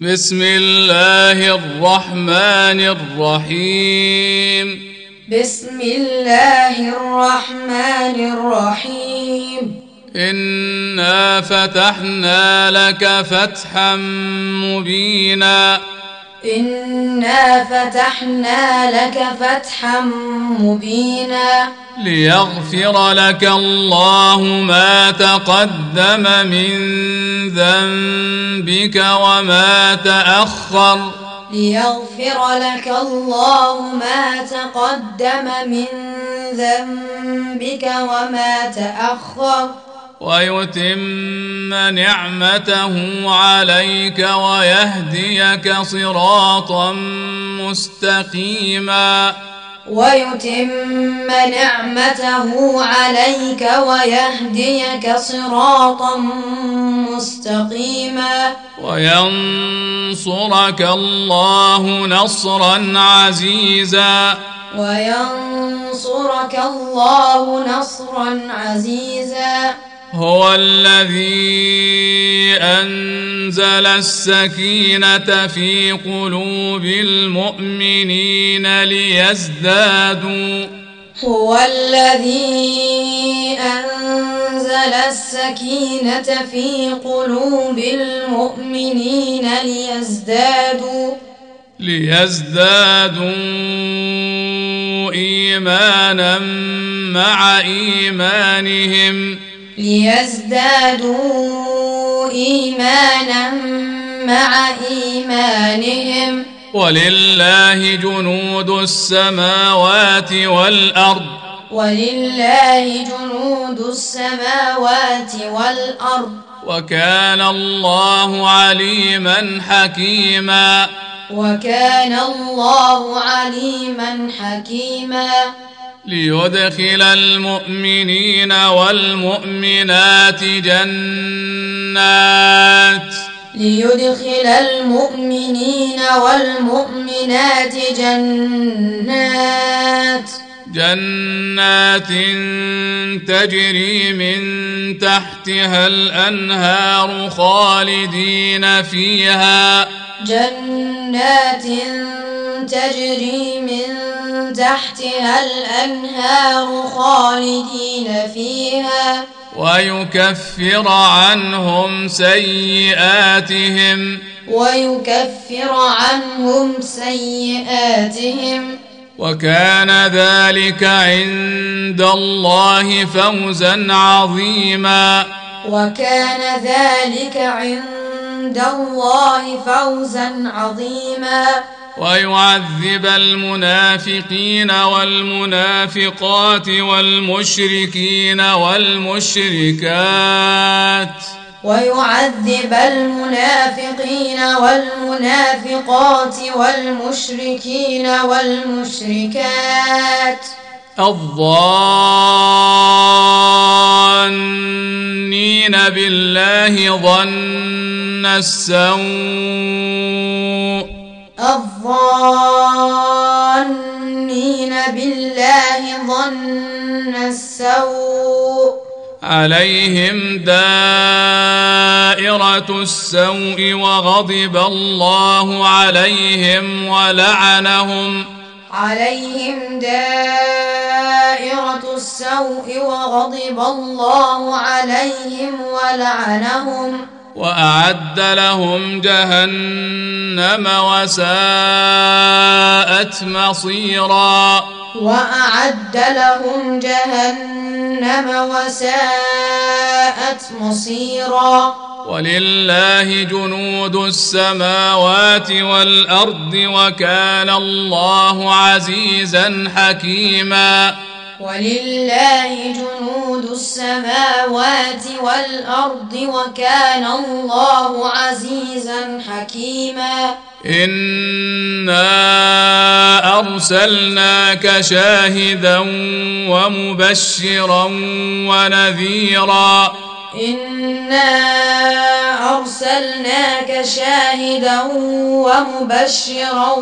بسم الله الرحمن الرحيم. بسم الله الرحمن الرحيم. إنا فتحنا لك فتحا مبينا. انا فتحنا لك فتحا مبينا ليغفر لك الله ما تقدم من ذنبك وما تاخر ليغفر لك الله ما تقدم من ذنبك وما تاخر ويتم نعمته عليك ويهديك صراطا مستقيما. ويتم نعمته عليك ويهديك صراطا مستقيما. وينصرك الله نصرا عزيزا. وينصرك الله نصرا عزيزا. هو الذي أنزل السكينة في قلوب المؤمنين ليزدادوا. هو الذي أنزل السكينة في قلوب المؤمنين ليزدادوا. ليزدادوا إيمانا مع إيمانهم. ليزدادوا إيمانا مع إيمانهم. ولله جنود السماوات والأرض. ولله جنود السماوات والأرض. وكان الله عليما حكيما. وكان الله عليما حكيما. ليدخل المؤمنين والمؤمنات جنات. ليدخل المؤمنين والمؤمنات جنات. جنات تجري من تحتها الأنهار خالدين فيها. جنات تجري من تحتها الأنهار خالدين فيها. ويكفر عنهم سيئاتهم. ويكفر عنهم سيئاتهم. وكان ذلك عند الله فوزا عظيما. وكان ذلك عند الله فوزا عظيما. ويعذب المنافقين والمنافقات والمشركين والمشركات. ويعذب المنافقين والمنافقات والمشركين والمشركات. الظانين بالله ظن السوء. الظانين بالله ظن السوء عليهم دائرة السوء وغضب الله عليهم ولعنهم. عليهم دائرة السوء وغضب الله عليهم ولعنهم. وأعد لهم جهنم وساءت مصيرا. وأعد لهم جهنم وساءت مصيرا. ولله جنود السماوات والأرض وكان الله عزيزا حكيما. ولله جنود السماوات والأرض وكان الله عزيزا حكيما. إنا أرسلناك شاهدا ومبشرا ونذيرا إنا أرسلناك شاهدا ومبشرا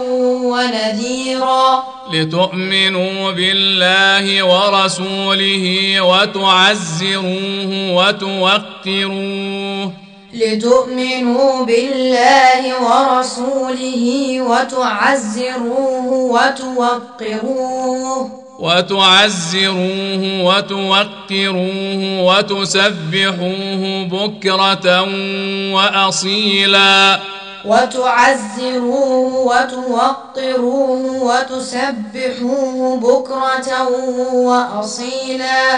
ونذيرا لتؤمنوا بالله ورسوله وتعزروه وتوقروه لتؤمنوا بالله ورسوله وتعزروه وتوقروه وتعزروه وتوقروه وتسبحوه بكرة وأصيلا. وتعزروه وتوقروه وتسبحوه بكرة وأصيلا.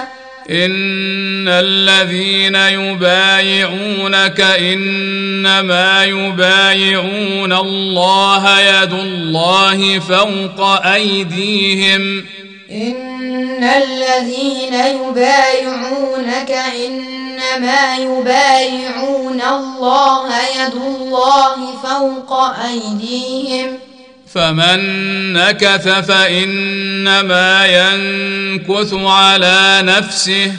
إن الذين يبايعونك إنما يبايعون الله يد الله فوق أيديهم. ان الذين يبايعونك انما يبايعون الله يد الله فوق ايديهم فمن نكث فانما ينكث على نفسه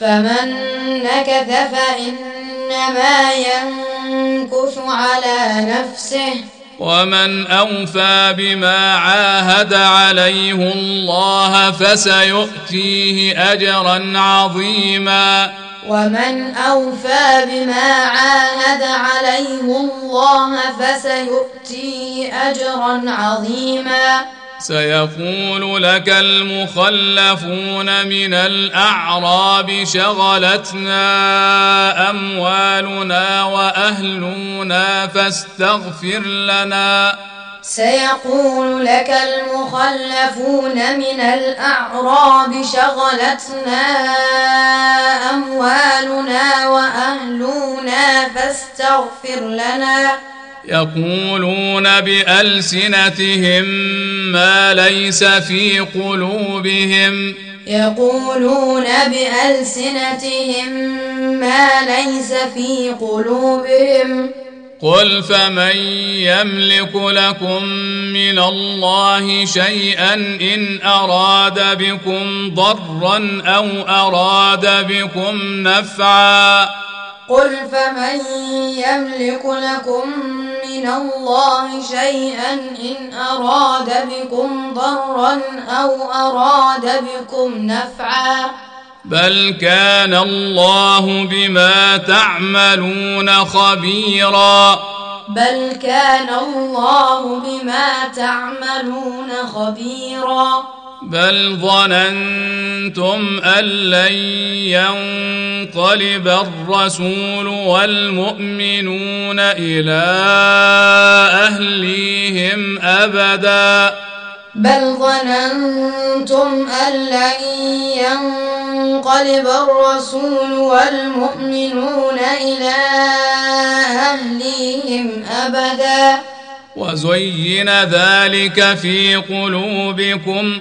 فمن نكث فانما ينكث على نفسه ومن أوفى بما عاهد عليه الله فسيؤتيه أجرا عظيما. ومن أوفى بما عاهد عليه الله فسيؤتيه أجرا عظيما. سيقول لك المخلفون من الأعراب شغلتنا أموالنا وأهلنا فاستغفر لنا. سيقول لك المخلفون من الأعراب شغلتنا أموالنا وأهلنا فاستغفر لنا. يقولون بألسنتهم ما ليس في قلوبهم. يقولون بألسنتهم ما ليس في قلوبهم. قل فمن يملك لكم من الله شيئا إن أراد بكم ضرا أو أراد بكم نفعا قل فمن يملك لكم من الله شيئا ان اراد بكم ضرا أو اراد بكم نفعا بل كان الله بما تعملون خبيرا بل كان الله بما تعملون خبيرا بل ظننتم أن لن ينقلب الرسول والمؤمنون إلى أهليهم أبدا. بل ظننتم أن لن ينقلب الرسول والمؤمنون إلى أهليهم أبدا. وزين ذلك في قلوبكم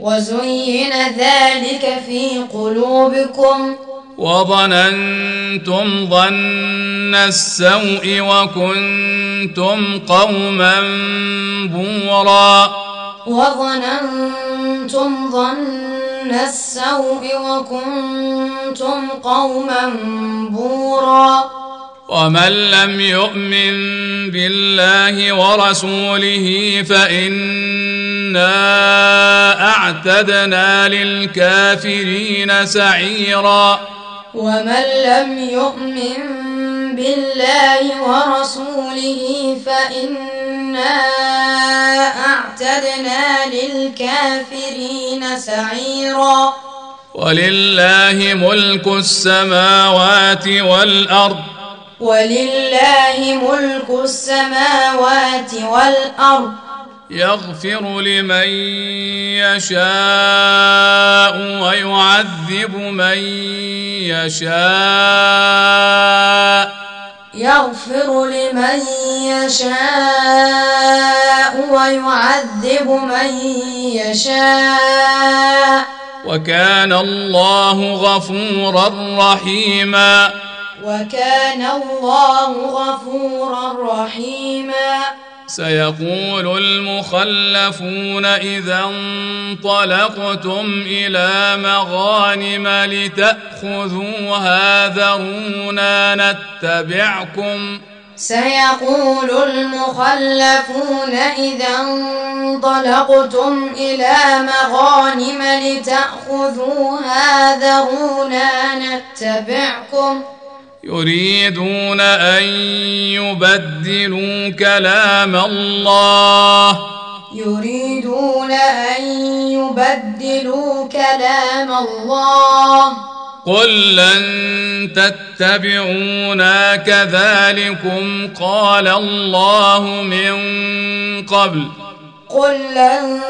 وزين ذلك في قلوبكم. وظننتم ظن السوء وكنتم قوما بورا. وظننتم ظن السوء وكنتم قوما بورا. ومن لم يؤمن بالله ورسوله فإنا أعتدنا للكافرين سعيرا. ومن لم يؤمن بالله ورسوله فإنا أعتدنا للكافرين سعيرا. ولله ملك السماوات والأرض. ولله ملك السماوات والأرض. يغفر لمن يشاء ويعذب من يشاء. يغفر لمن يشاء ويعذب من يشاء. وكان الله غفورا رحيما. وكان الله غفورا رحيما. سيقول المخلفون إذا انطلقتم إلى مغانم لتأخذوها ذرونا نتبعكم. سيقول المخلفون إذا انطلقتم إلى مغانم لتأخذوها ذرونا نتبعكم. يريدون أن يبدلوا كلام الله. يريدون أن يبدلوا كلام الله. قل لن تتبعونا كذلكم قال الله من قبل. قل لن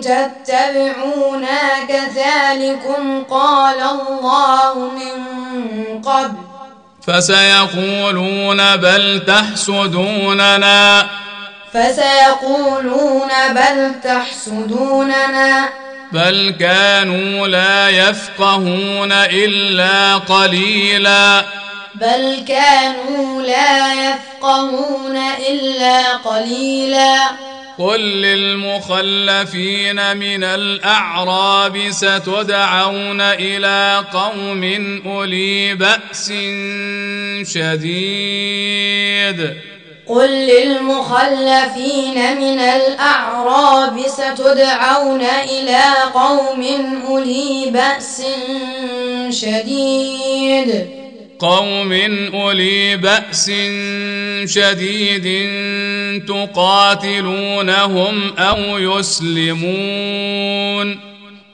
تتبعونا كذلكم قال الله من قبل. فسيقولون بل تحسدوننا. فسيقولون بل تحسدوننا. بل كانوا لا يفقهون إلا قليلا. بل كانوا لا يفقهون إلا قليلا. قل للمخلفين من الاعراب ستدعون إلى قوم اولي باس شديد قل للمخلفين من الأعراب ستدعون إلى قوم أولي بأس شديد قوم أولي بأس شديد تقاتلونهم أو يسلمون.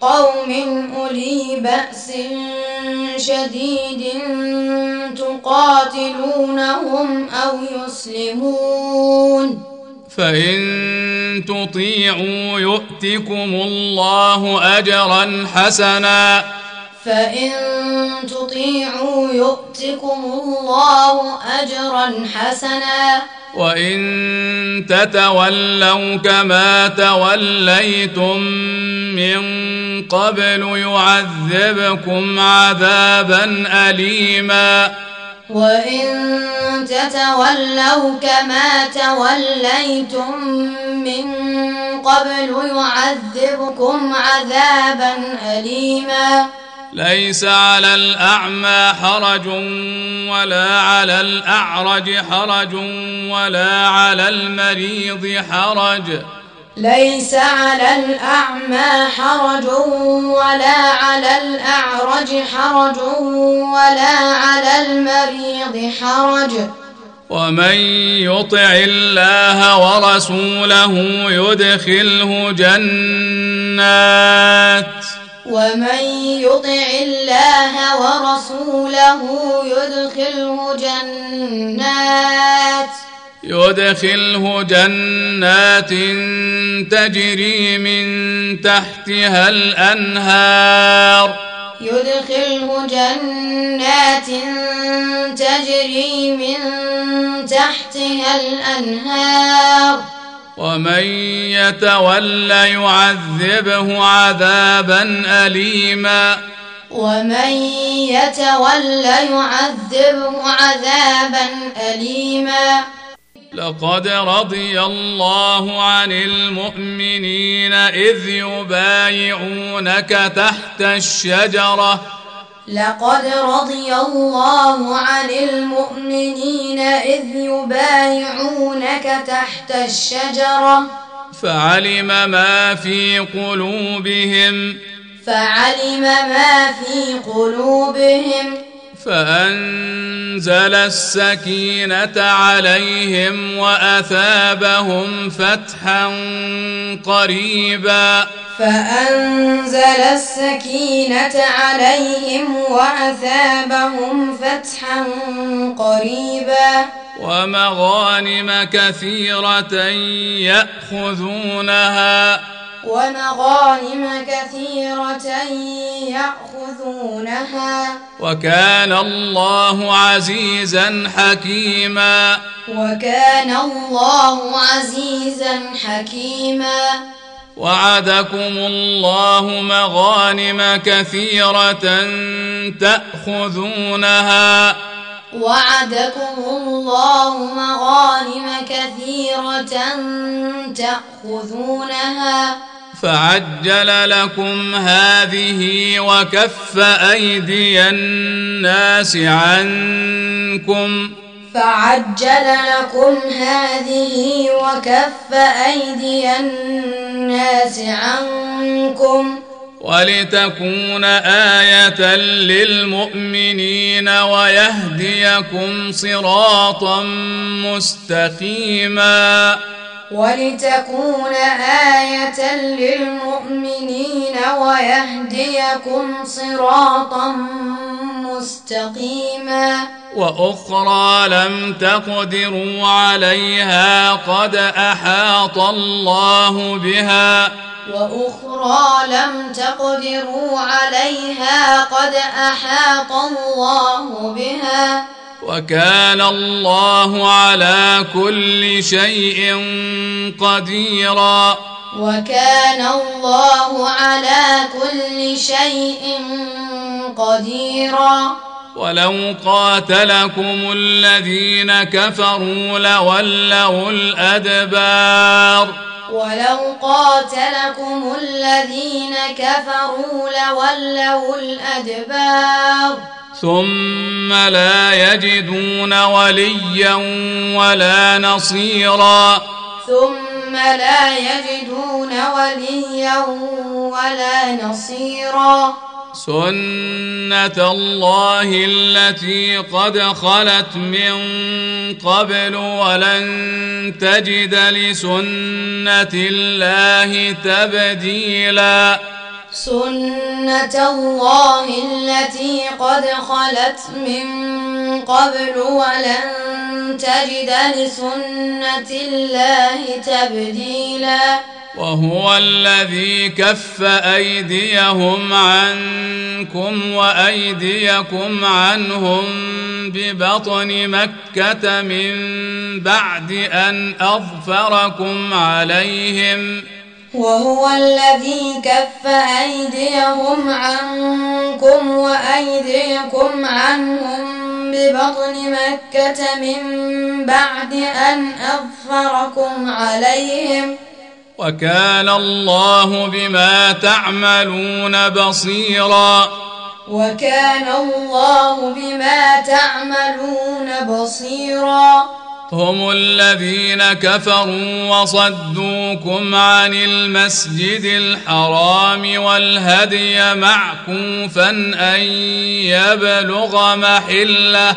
قوم أولي بأس شديد تقاتلونهم أو يسلمون. فإن تطيعوا يؤتكم الله اجرا حسنا. فإن تطيعوا يؤتكم الله أجرا حسنا. وان تتولوا كما توليتم من قبل يعذبكم عذابا اليما. وإن تتولوا كما توليتم من قبل يعذبكم عذابا أليما. ليس على الأعمى حرج ولا على الأعرج حرج ولا على المريض حرج. ليس على الأعمى حرج ولا على الأعرج حرج ولا على المريض حرج. ومن يطع الله ورسوله يدخله جنات. ومن يطع الله ورسوله يدخله جنات يدخله جنات تجري من تحتها الأنهار. يدخله جنات تجري من تحتها الأنهار. ومن يتول يعذبه عذابا اليما. ومن يتول يعذبه عذابا أليما. لقد رضي الله عن المؤمنين إذ يبايعونك تحت الشجرة. لقد رضي الله عن المؤمنين إذ يبايعونك تحت الشجرة. فعلم ما في قلوبهم. فعلم ما في قلوبهم. فأنزل السكينة عليهم وأثابهم فتحا قريبا. فأنزل السكينة عليهم وأثابهم فتحا قريبا. ومغانم كثيرة يأخذونها. ومغانم كثيرة يأخذونها. وكان الله عزيزا حكيما. وكان الله عزيزا حكيما. وعدكم الله مغانم كثيره تاخذونها. وعدكم الله مغانم كثيرة تأخذونها. فعجل لكم هذه وكف أيدي الناس عنكم. فعجل لكم هذه وكف أيدي الناس عنكم. ولتكون آية للمؤمنين ويهديكم صراطا مستقيما. ولتكون آية للمؤمنين ويهديكم صراطا مستقيما. وأخرى لم تقدروا عليها قد أحاط الله بها. وأخرى لم تقدروا عليها قد أحاط الله بها. وكان الله على كل شيء قديرا. وكان الله على كل شيء قديرا. ولو قاتلكم الذين كفروا لولوا الأدبار. ولو قاتلكم الذين كفروا لولوا الأدبار. ثم لا يجدون وليا ولا نصيرا. ثم لا يجدون وليا ولا نصيرا. سنة الله التي قد خلت من قبل ولن تجد لسنة الله تبديلا سنة الله التي قد خلت من قبل ولن تجد لسنة الله تبديلا وهو الذي كف أيديهم عنكم وأيديكم عنهم ببطن مكة من بعد أن أظفركم عليهم. وهو الذي كف أيديهم عنكم وأيديكم عنهم ببطن مكة من بعد أن أظفركم عليهم. وكان الله بما تعملون بصيرا. وكان الله بما تعملون بصيرا. هم الذين كفروا وصدوكم عن المسجد الحرام والهدي معكوفا أن يبلغ محله.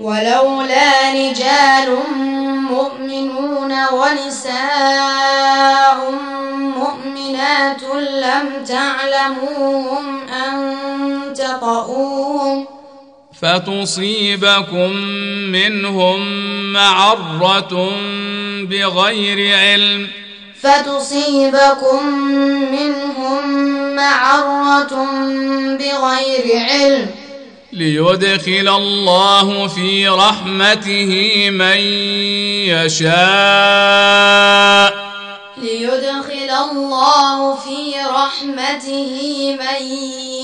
ولولا رجال مؤمنون ونساء مؤمنات لم تعلموهم أن تطؤوهم فتصيبكم منهم معرة بغير علم. فتصيبكم منهم معرة بغير علم. ليدخل الله في رحمته من يشاء. ليدخل الله في رحمته من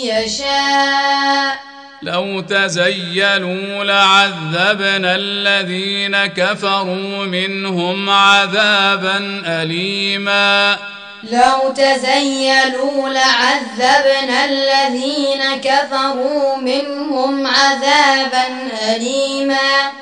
يشاء. لو تزيلوا لعذبنا الذين كفروا منهم عذابا أليماً. لو تزيلوا لعذبنا الذين كفروا منهم عذابا أليما.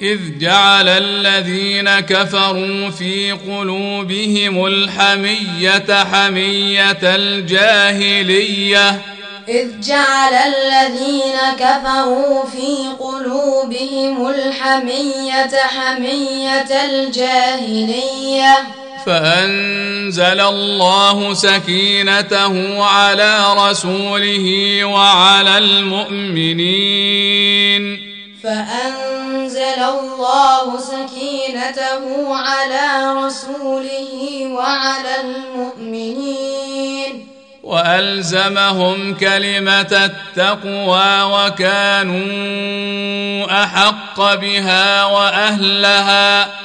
إذ جعل الذين كفروا في قلوبهم الحمية حمية الجاهلية. إذ جعل الذين كفروا في قلوبهم الحمية حمية الجاهلية. فأنزل الله سكينته على رسوله وعلى المؤمنين. فأنزل الله سكينته على رسوله وعلى المؤمنين. وألزمهم كلمة التقوى وكانوا أحق بها وأهلها.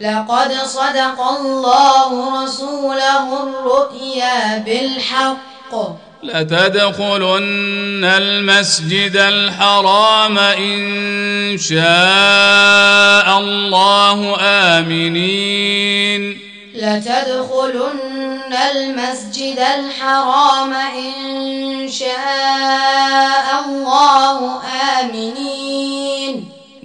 لقد صدق الله رسوله الرؤيا بالحق. لتدخلن المسجد الحرام إن شاء الله آمنين. لتدخلن المسجد الحرام إن شاء الله آمنين.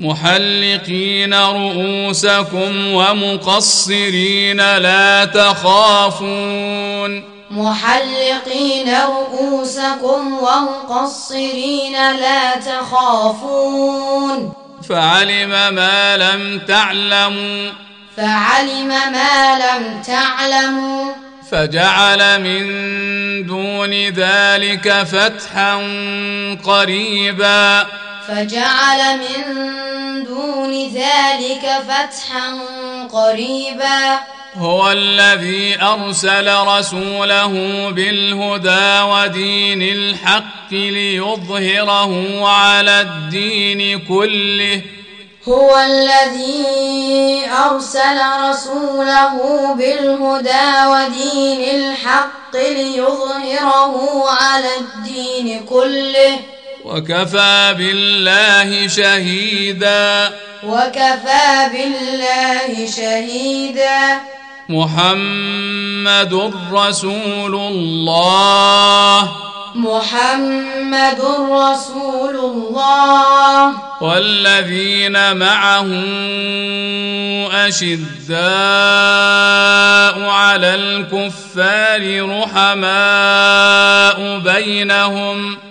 محلقين رؤوسكم ومقصرين لا تخافون محلقين رؤوسكم ومقصرين لا تخافون فعلم ما لم تعلموا فعلم ما لم تعلموا فجعل من دون ذلك فتحا قريبا فجعل من دون ذلك فتحا قريبا. هو الذي أرسل رسوله بالهدى ودين الحق ليظهره على الدين كله. هو الذي أرسل رسوله بالهدى ودين الحق ليظهره على الدين كله. وكفى بالله شهيدا. وكفى بالله شهيدا. محمد رسول الله. محمد رسول الله. والذين معه أشداء على الكفار رحماء بينهم.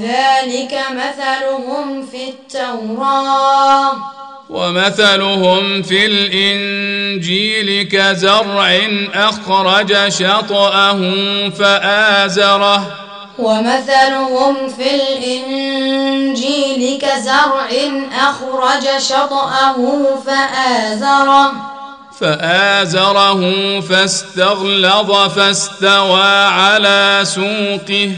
ذلك مثلهم في التوراه. ومثلهم في الإنجيل كزرع أخرج شطأه فآزره. ومثلهم في الإنجيل كزرع أخرج شطأه فآزره. فآزره فاستغلظ فاستوى على سوقه.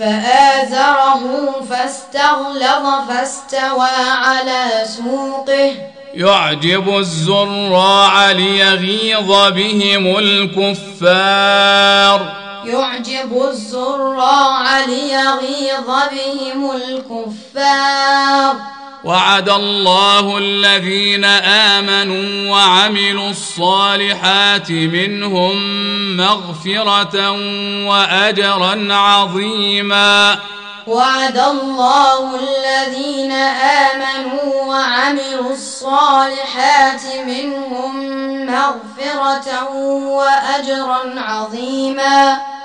فآزره فاستغلظ فاستوى على سوقه. يعجب الزراع ليغيظ بهم الكفار. يعجب الزراع ليغيظ بهم الكفار. وعد الله الذين آمنوا وعملوا الصالحات منهم مغفرة وأجرا عظيما. وعد الله الذين آمنوا وعملوا الصالحات منهم مغفرة وأجرا عظيما.